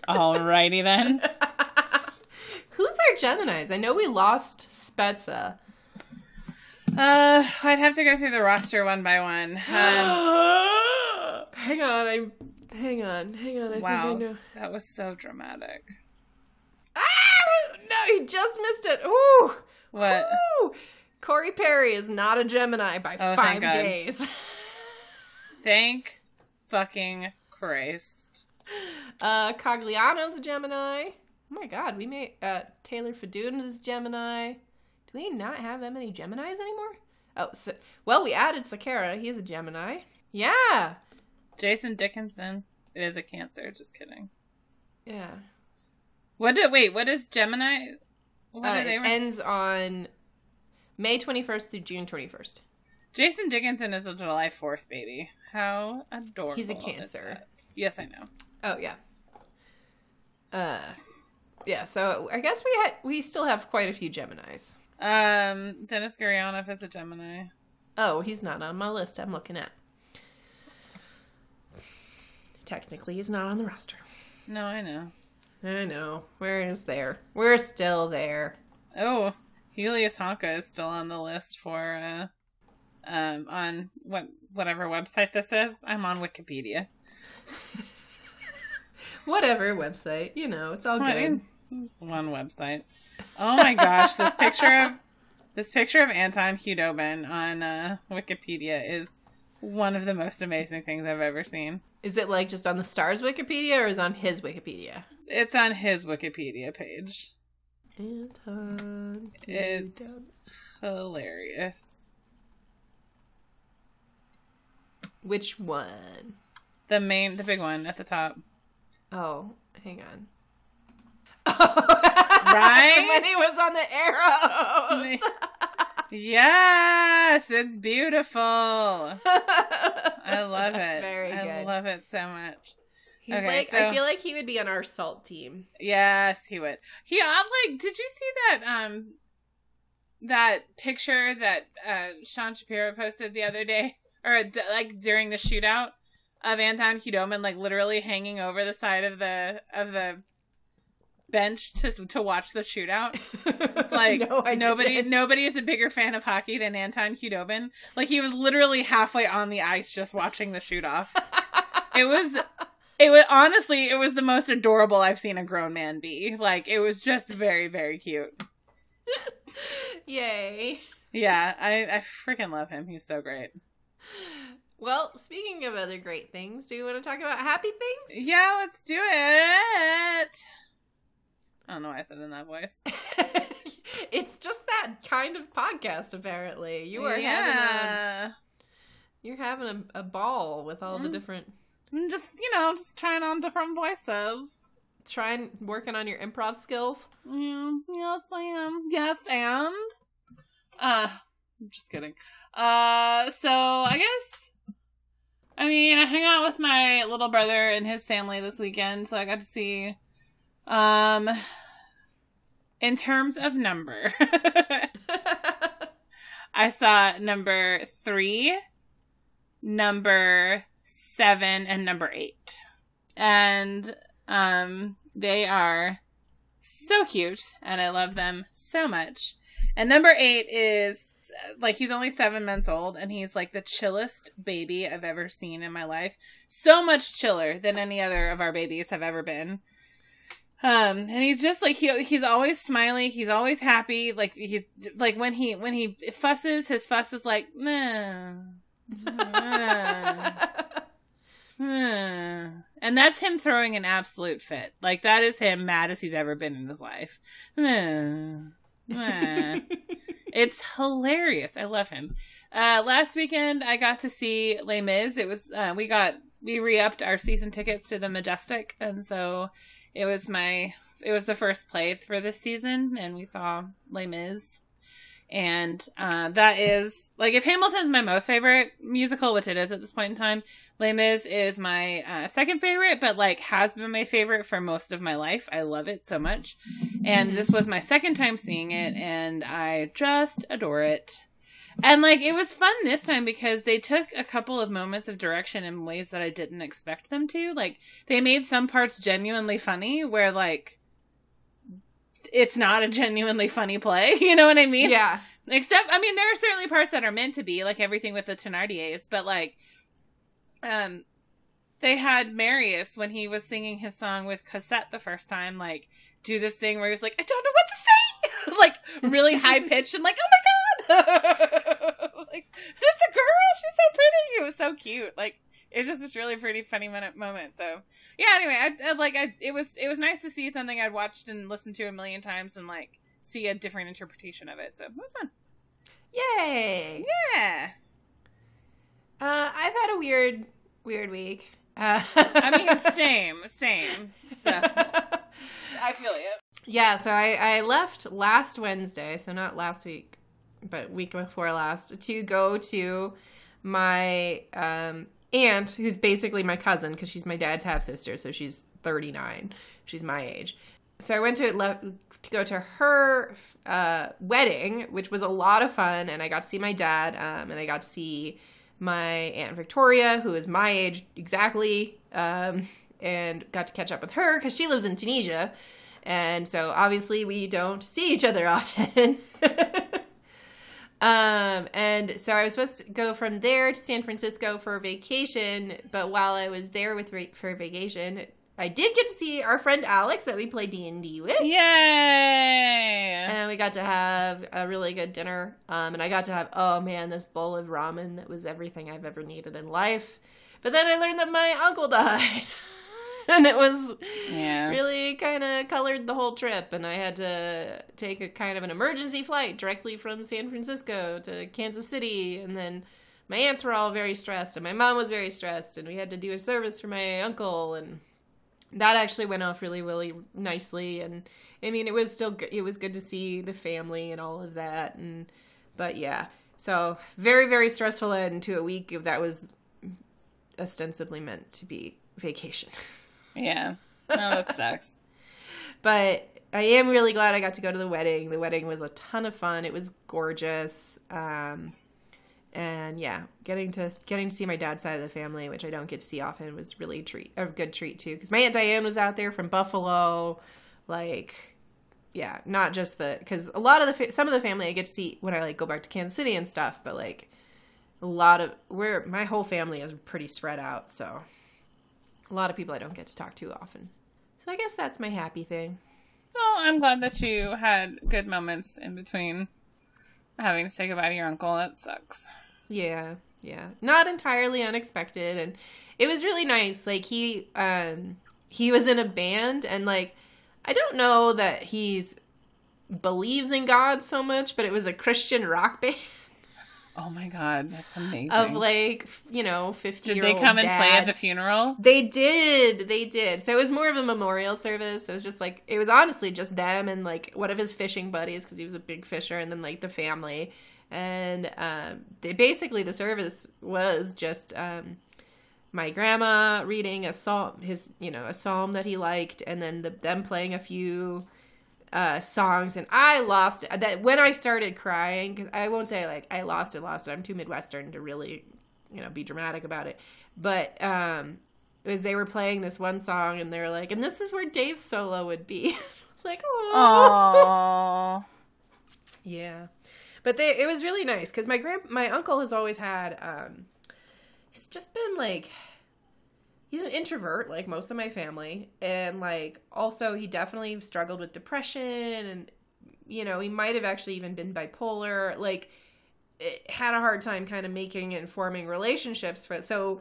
Alrighty then. Who's our Geminis? I know we lost Spezza. Uh, I'd have to go through the roster one by one. Um, Hang on, I Hang on, hang on. I wow, think I know. that was so dramatic. Ah! No, he just missed it. Ooh! What? Ooh! Corey Perry is not a Gemini by Oh, five days. Thank fucking Christ. Uh, Cogliano's a Gemini. Oh my god, we made uh, Taylor Fedun is Gemini. Do we not have that many Geminis anymore? Oh, so, well, we added Sekera. He's a Gemini. Yeah, Jason Dickinson is a Cancer. Just kidding. yeah. What did wait? What is Gemini? What Uh, they? it ends on May twenty first through June twenty first. Jason Dickinson is a July Fourth baby. How adorable! He's a Cancer. Yes, I know. Oh yeah. Uh, yeah. So I guess we had we still have quite a few Geminis. Um, Denis Guryanov is a Gemini. Oh, he's not on my list. I'm looking at. Technically, he's not on the roster. No, I know. I know. We're just there. We're still there. Oh, Julius Honka is still on the list for uh, um, on what whatever website this is. I'm on Wikipedia. Whatever website, you know, it's all good. One website. Oh my gosh, this picture of this picture of Anton Khudobin on uh, Wikipedia is one of the most amazing things I've ever seen. Is it like just on the stars Wikipedia or is it on his Wikipedia? It's on his Wikipedia page. Anton. It's hilarious. Which one? The main, the big one at the top. Oh, hang on. Right? when he was on the Aeros. Yes, it's beautiful. I love That's it. very I good. love it so much. He's Okay, like, so- I feel like he would be on our salt team. Yes, he would. He uh, like. Did you see that? Um, that picture that uh, Sean Shapiro posted the other day, or d- like during the shootout of Anton Khudobin, like literally hanging over the side of the of the bench to to watch the shootout. It's like No, nobody didn't. nobody is a bigger fan of hockey than Anton Khudobin. Like he was literally halfway on the ice just watching the shoot off. it was it was honestly it was the most adorable I've seen a grown man be. Like it was just very very cute. Yay. Yeah, I I freaking love him. He's so great. Well, speaking of other great things, do you want to talk about happy things? Yeah, let's do it. I don't know why I said it in that voice. it's just that kind of podcast apparently. You are having a you're having a, a ball with all the Mm. different I'm just you know just trying on different voices. trying working on your improv skills. Mm, yes, I am. Yes, and uh, I'm just kidding. Uh, so I guess I mean I hung out with my little brother and his family this weekend, so I got to see. Um, in terms of number, I saw number three, number seven, and number eight, and um, they are so cute and I love them so much. And number eight is like he's only seven months old and he's like the chillest baby I've ever seen in my life. So much chiller than any other of our babies have ever been. Um, and he's just like he he's always smiley, he's always happy. Like he's like when he when he fusses, his fuss is like nah. nah. And that's him throwing an absolute fit. Like that is him mad as he's ever been in his life. It's hilarious. I love him. Uh, last weekend I got to see Les Mis. It was uh, we got we re-upped our season tickets to the Majestic, and so it was my it was the first play for this season, and we saw Les Mis. And uh, that is like if Hamilton's my most favorite musical, which it is at this point in time, Les Mis is my uh, second favorite, but like has been my favorite for most of my life. I love it so much. And this was my second time seeing it, and I just adore it. And like it was fun this time because they took a couple of moments of direction in ways that I didn't expect them to. Like they made some parts genuinely funny where like it's not a genuinely funny play. You know what I mean? yeah. Except, I mean, there are certainly parts that are meant to be, like everything with the Thenardiers, but like, um, they had Marius when he was singing his song with Cosette the first time, like do this thing where he was like, I don't know what to say, like really high pitched and like, oh my god, like that's a girl, she's so pretty. It was so cute, like it's just this really pretty funny minute moment. So yeah, anyway, I, I like I it was it was nice to see something I'd watched and listened to a million times and like see a different interpretation of it. So it was fun. Yay! Yeah. Uh, I've had a weird, weird week. Uh, I mean, same, same. So I feel it. Yeah, so I, I left last Wednesday, so not last week, but week before last, to go to my um, aunt, who's basically my cousin because she's my dad's half sister, so she's 39. She's my age. So I went to le- to go to her uh, wedding, which was a lot of fun, and I got to see my dad, um, and I got to see my aunt Victoria, who is my age exactly, um, and got to catch up with her because she lives in Tunisia, and so obviously we don't see each other often. Um, and so I was supposed to go from there to San Francisco for a vacation, but while I was there with for vacation, I did get to see our friend Alex that we play D and D with. Yay! And we got to have a really good dinner. Um, and I got to have oh man, this bowl of ramen that was everything I've ever needed in life. But then I learned that my uncle died. and it was Yeah. really kind of colored the whole trip and i had to take a kind of an emergency flight directly from san francisco to kansas city and then my aunts were all very stressed and my mom was very stressed and we had to do a service for my uncle and that actually went off really really nicely and i mean it was still good it was good to see the family and all of that and but yeah so very very stressful end to a week that was ostensibly meant to be vacation Yeah. No, that sucks. but I am really glad I got to go to the wedding. The wedding was a ton of fun. It was gorgeous. Um, and yeah, getting to getting to see my dad's side of the family, which I don't get to see often, was really a treat, a good treat too. Because my aunt Diane was out there from Buffalo, like, yeah, not just the because a lot of the fa- some of the family I get to see when I like go back to Kansas City and stuff, but like a lot of where my whole family is pretty spread out, so a lot of people I don't get to talk to often. So I guess that's my happy thing. Well, I'm glad that you had good moments in between having to say goodbye to your uncle. That sucks. Yeah, yeah. Not entirely unexpected and it was really nice. Like he um he was in a band and like I don't know that he's believes in God so much, but it was a Christian rock band Oh my god, that's amazing. of like, you know, 50 Did they come and play at the funeral? They did. They did. So it was more of a memorial service. It was just like it was honestly just them and like one of his fishing buddies because he was a big fisher, and then like the family. And um, they basically the service was just um, my grandma reading a psalm, his you know a psalm that he liked, and then the, them playing a few uh, songs, and I lost it. That when I started crying, because I won't say like I lost it, lost it. I'm too Midwestern to really, you know, be dramatic about it. But um, it was they were playing this one song, and they were like, and this is where Dave's solo would be. it's like, oh, Oh. yeah. But they, it was really nice because my grand, my uncle has always had. Um, he's just been like he's an introvert like most of my family. And like also he definitely struggled with depression and you know he might have actually even been bipolar. Like had a hard time kind of making and forming relationships but so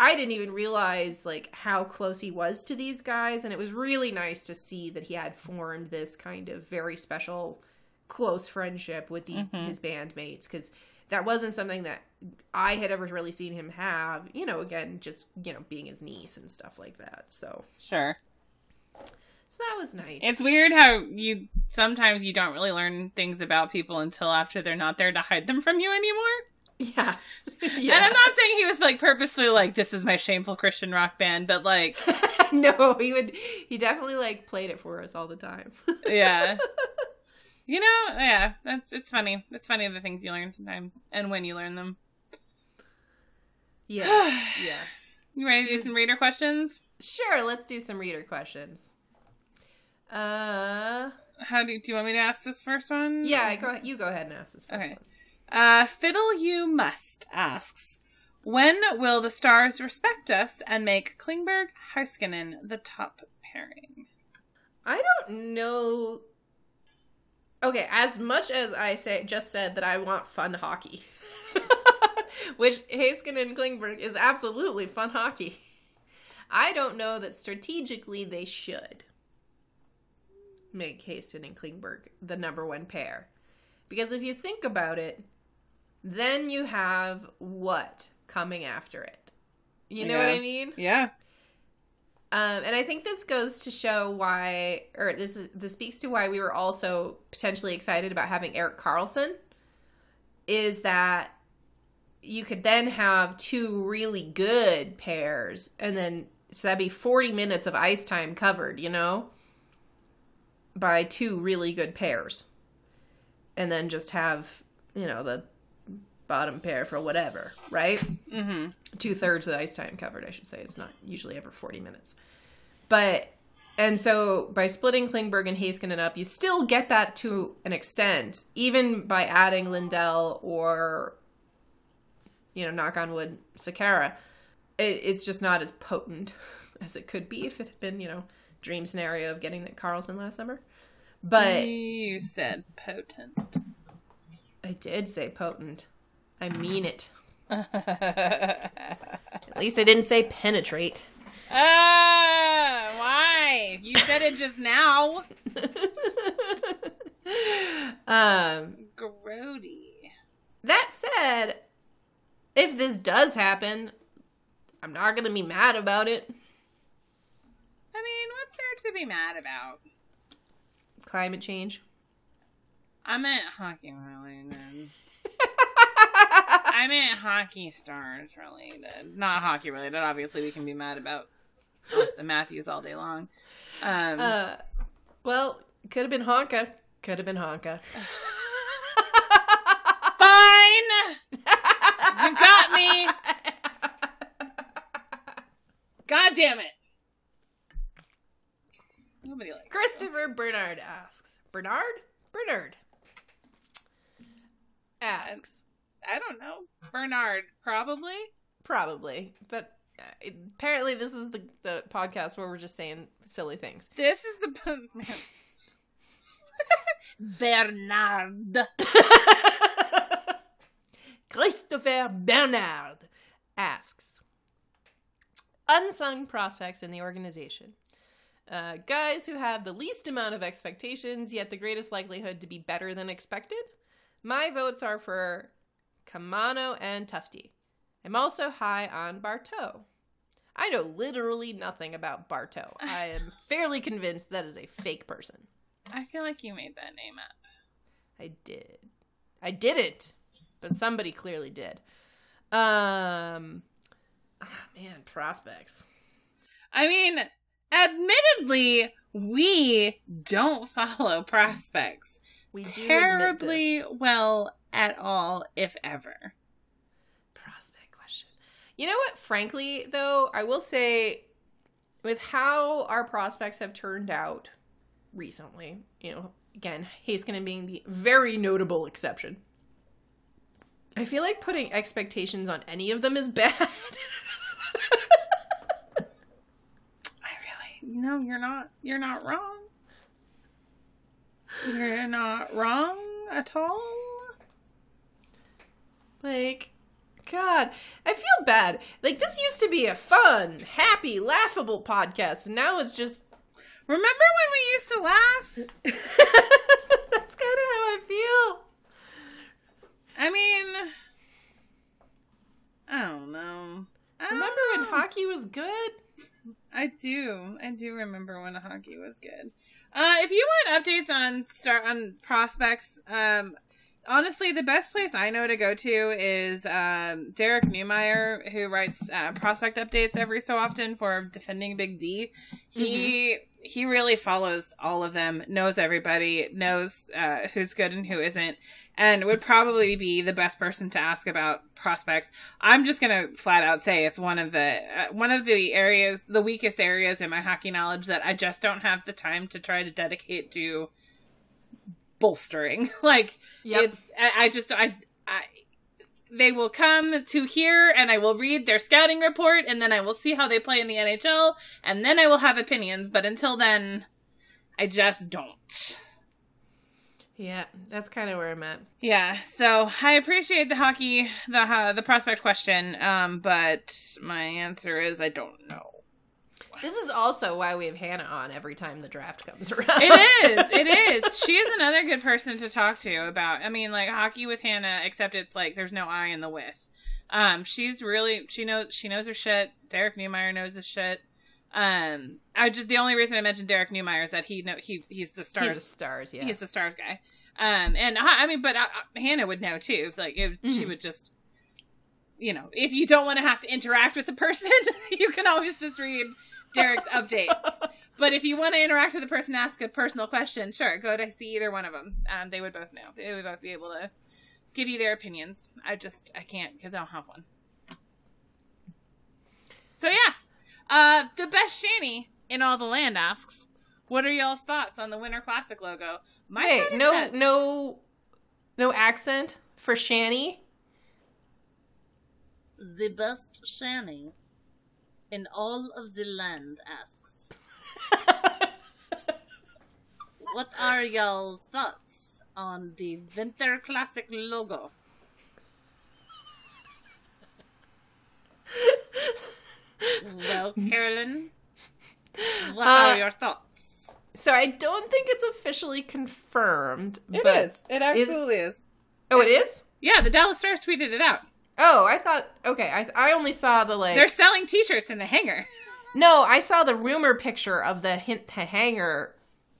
i didn't even realize like how close he was to these guys. And it was really nice to see that he had formed this kind of very special close friendship with these Mhm. his bandmates. Because that wasn't something that I had ever really seen him have, you know, again, just, you know, being his niece and stuff like that. So, Sure. so that was nice. It's weird how you sometimes you don't really learn things about people until after they're not there to hide them from you anymore. yeah. And I'm not saying he was like purposely like this is my shameful Christian rock band, but like no, he would, he definitely like played it for us all the time. yeah. You know, yeah, that's it's funny. It's funny the things you learn sometimes and when you learn them. yeah. Yeah. You ready to do some reader questions? Sure, let's do some reader questions. Uh, How do you, do you want me to ask this first one? yeah, go, you go ahead and ask this first Okay. one. Uh, Fiddle You Must asks, When will the stars respect us and make Klingberg Heiskanen the top pairing? I don't know. Okay, as much as I say just said that I want fun hockey, which Heiskanen and Klingberg is absolutely fun hockey. I don't know that strategically they should make Heiskanen and Klingberg the number one pair. Because if you think about it, then you have what coming after it? You know what I mean? Yeah. Um, and I think this goes to show why, or this is this speaks to why we were also potentially excited about having Erik Karlsson. Is that you could then have two really good pairs, and then so that'd be forty minutes of ice time covered, you know, by two really good pairs, and then just have you know the bottom pair for whatever, right? Mm-hmm. two thirds of the ice time covered, I should say. It's not usually ever 40 minutes. But, and so by splitting Klingberg and Heiskanen up, you still get that to an extent, even by adding Lindell or, you know, knock on wood, Sekera. It, it's just not as potent as it could be if it had been, you know, dream scenario of getting that Karlsson last summer. But you said potent. I did say potent. I mean it. At least I didn't say penetrate. Ah, why? You said it just now. um, Grody. that said, if this does happen, I'm not gonna be mad about it. I mean, what's there to be mad about? Climate change. I meant hockey related. I meant hockey stars related, not hockey related. Obviously, we can be mad about Auston Matthews all day long. Um, uh, well, could have been Honka. Could have been Honka. fine, you got me. God damn it! Nobody likes. Christopher Bernard asks. Bernard? Bernard asks. I don't know. Bernard, probably. Probably, but uh, apparently this is the the podcast where we're just saying silly things. This is the Bernard. Christopher Bernard asks Unsung prospects in the organization. Uh, guys who have the least amount of expectations, yet the greatest likelihood to be better than expected. My votes are for Caamano and Tufte. I'm also high on Barteau. I know literally nothing about Barteau. I am fairly convinced that is a fake person. I feel like you made that name up. I did. I didn't, but somebody clearly did. Um, ah, man, prospects. I mean, admittedly, we don't follow prospects We do terribly well at all, if ever. prospect question. You know what? Frankly, though, I will say, with how our prospects have turned out recently, you know, again, Heiskanen being the very notable exception. I feel like putting expectations on any of them is bad. I really, no, you're not. You're not wrong. You're not wrong at all. Like, God, I feel bad. Like, this used to be a fun, happy, laughable podcast, and now it's just. Remember when we used to laugh? That's kind of how I feel. I mean, I don't know. I don't Remember when hockey was good? I do. I do remember when hockey was good. Uh, if you want updates on start on prospects, um, honestly, the best place I know to go to is um, Derek Neumeier, who writes uh, prospect updates every so often for Defending Big D. He he really follows all of them, knows everybody, knows uh, who's good and who isn't, and would probably be the best person to ask about prospects. I'm just gonna flat out say it's one of the uh, one of the areas, the weakest areas in my hockey knowledge that I just don't have the time to try to dedicate to bolstering. like Yep. it's, I, I just I I they will come to here and I will read their scouting report and then I will see how they play in the NHL and then I will have opinions. But until then, I just don't. Yeah, that's kind of where I'm at. Yeah, so I appreciate the hockey, the uh, the prospect question, um, but my answer is I don't know. This is also why we have Hannah on every time the draft comes around. It is. It is. She is another good person to talk to about. I mean, like hockey with Hannah, except it's like there's no I in the with. Um, she's really she knows she knows her shit. Derek Neumeier knows his shit. Um, I just the only reason I mentioned Derek Neumeier is that he know he he's the stars. He's the stars, yeah. He's the stars guy. Um, and I mean, but uh, Hannah would know too. Like if she Mhm. would just, you know, if you don't want to have to interact with the person, you can always just read Derek's updates. But if you want to interact with the person, ask a personal question, sure, go to see either one of them. Um, they would both know. They would both be able to give you their opinions. I just I can't because I don't have one. So yeah, uh, the best shanty in all the land asks, "What are y'all's thoughts on the Winter Classic logo?" My Wait, no, that- no, no accent for Shanny. The best shanny in all of the land asks, What are y'all's thoughts on the Winter Classic logo? Well, Carolyn, what Uh, are your thoughts? so I don't think it's officially confirmed. It but... is. It absolutely is. Oh, it is. Yeah, the Dallas Stars tweeted it out. Oh, I thought. Okay, I I only saw the like. They're selling T-shirts in the hangar. No, I saw the rumor picture of the hint the hanger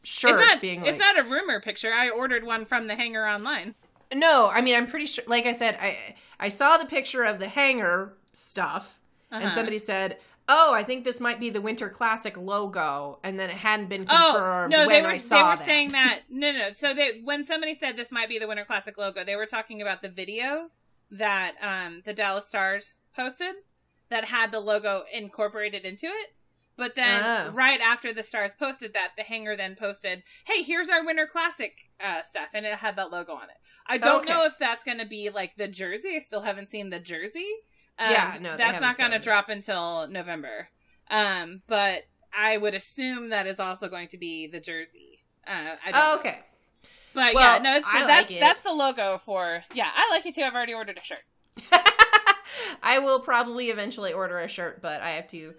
shirt it's not. being like. it's not a rumor picture. I ordered one from the hangar online. No, I mean I'm pretty sure. Like I said, I I saw the picture of the hanger stuff, and Uh-huh. somebody said, "Oh, I think this might be the Winter Classic logo," and then it hadn't been confirmed. Oh confirmed no, when they were I saw they were that. saying that no no. So they when somebody said this might be the Winter Classic logo, they were talking about the video that um the Dallas Stars posted that had the logo incorporated into it. But then Oh. right after the Stars posted that, the hanger then posted, "Hey, here's our Winter Classic uh, stuff," and it had that logo on it. I don't Okay. know if that's going to be like the jersey. I still haven't seen the jersey. Um, Yeah, no, that's haven't going to drop until November. Um, but I would assume that is also going to be the jersey. Uh, I don't Oh, know. okay. But Well, yeah, no, it's, I like that's it. that's the logo for. Yeah, I like it too. I've already ordered a shirt. I will probably eventually order a shirt, but I have to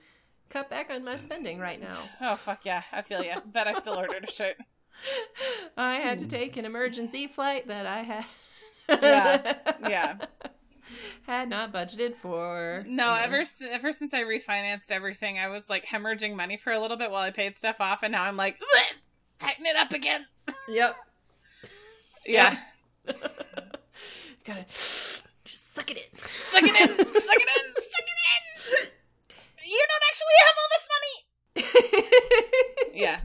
cut back on my spending right now. Oh fuck yeah, I feel you. but I still ordered a shirt. I had to take an emergency flight that I had. Yeah, yeah. had not budgeted for. No, ever ever since I refinanced everything, I was like hemorrhaging money for a little bit while I paid stuff off, and now I'm like, "Ugh, tighten it up again. Yep. Yeah, Gotta just suck it in. suck it in, suck it in, suck it in. You don't actually have all this money. Yeah,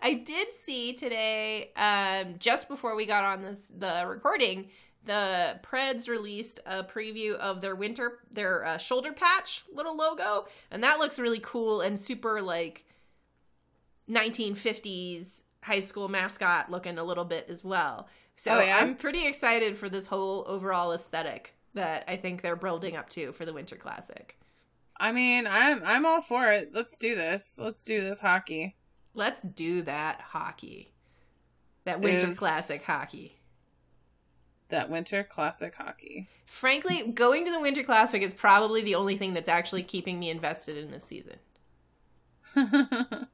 I did see today, um, just before we got on this the recording, the Preds released a preview of their winter their uh, shoulder patch little logo, and that looks really cool and super like 1950s high school mascot looking a little bit as well. So Oh, yeah? I'm pretty excited for this whole overall aesthetic that I think they're building up to for the Winter Classic. I mean, I'm I'm all for it. Let's do this. Let's do this hockey. Let's do that hockey. That Winter Is- Classic hockey. That winter classic hockey. Frankly, going to the Winter Classic is probably the only thing that's actually keeping me invested in this season.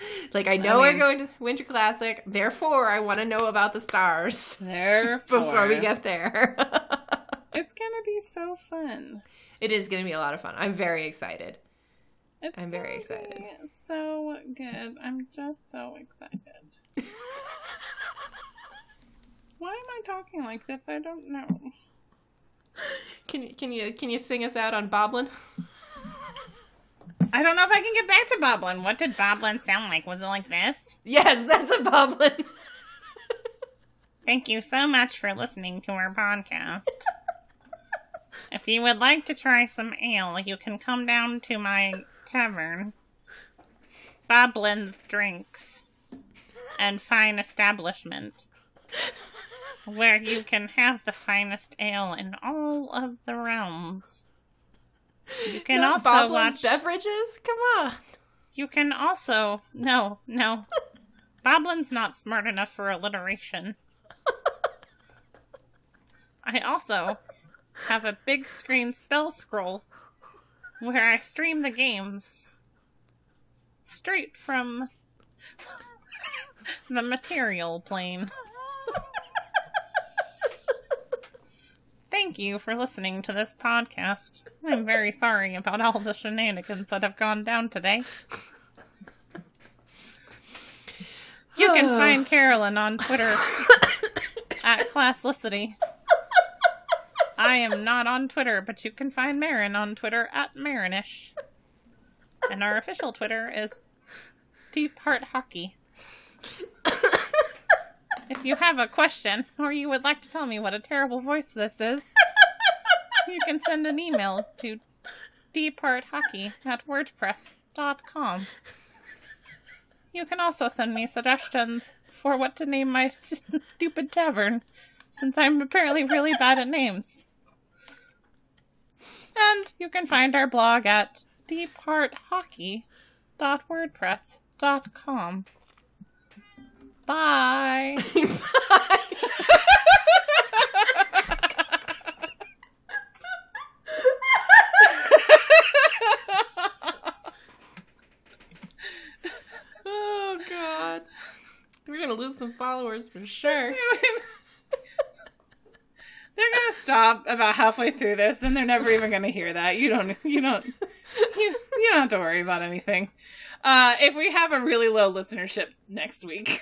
Like, I know I we're going to Winter Classic, therefore, I want to know about the stars Therefore, before we get there. it's gonna be so fun. it is going to be a lot of fun. I'm very excited. It's I'm very excited. be So good. I'm just so excited. Why am I talking like this? I don't know. Can you can you can you sing us out on Boblin? I don't know if I can get back to Boblin. What did Boblin sound like? Was it like this? Yes, that's a Boblin. Thank you so much for listening to our podcast. if you would like to try some ale, you can come down to my tavern, Boblin's Drinks, and Fine Establishment, where you can have the finest ale in all of the realms. You can Not also Boblin's watch. beverages? Come on. You can also no, no. Boblin's not smart enough for alliteration. I also have a big screen spell scroll where I stream the games straight from the material plane. Thank you for listening to this podcast. I'm very sorry about all the shenanigans that have gone down today. You can find Carolyn on Twitter at Classlicity. I am not on Twitter, but you can find Marin on Twitter at Marinish. And our official Twitter is Deep Heart Hockey. If you have a question or you would like to tell me what a terrible voice this is, you can send an email to deephearthockey at wordpress.com. You can also send me suggestions for what to name my stupid tavern, since I'm apparently really bad at names. And you can find our blog at deephearthockey.wordpress.com. Bye. oh god. We're gonna lose some followers for sure. They're gonna stop about halfway through this, and they're never even gonna hear that. You don't. You don't. You, you don't have to worry about anything. Uh, if we have a really low listenership next week,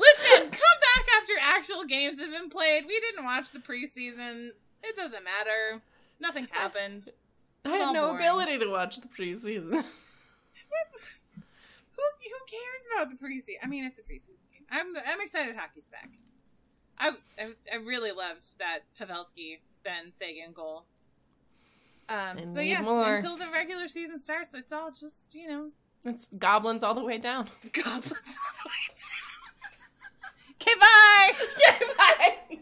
listen. Come back after actual games have been played. We didn't watch the preseason. It doesn't matter. Nothing happened. I had no boring. ability to watch the preseason. Who, who cares about the preseason? I mean, it's a preseason game. I'm I'm excited hockey's back. I I, I really loved that Pavelski Benn Seguin goal. Um, but yeah, more. until the regular season starts, it's all just you know, it's goblins all the way down. Goblins all the way down. okay, bye. okay, bye.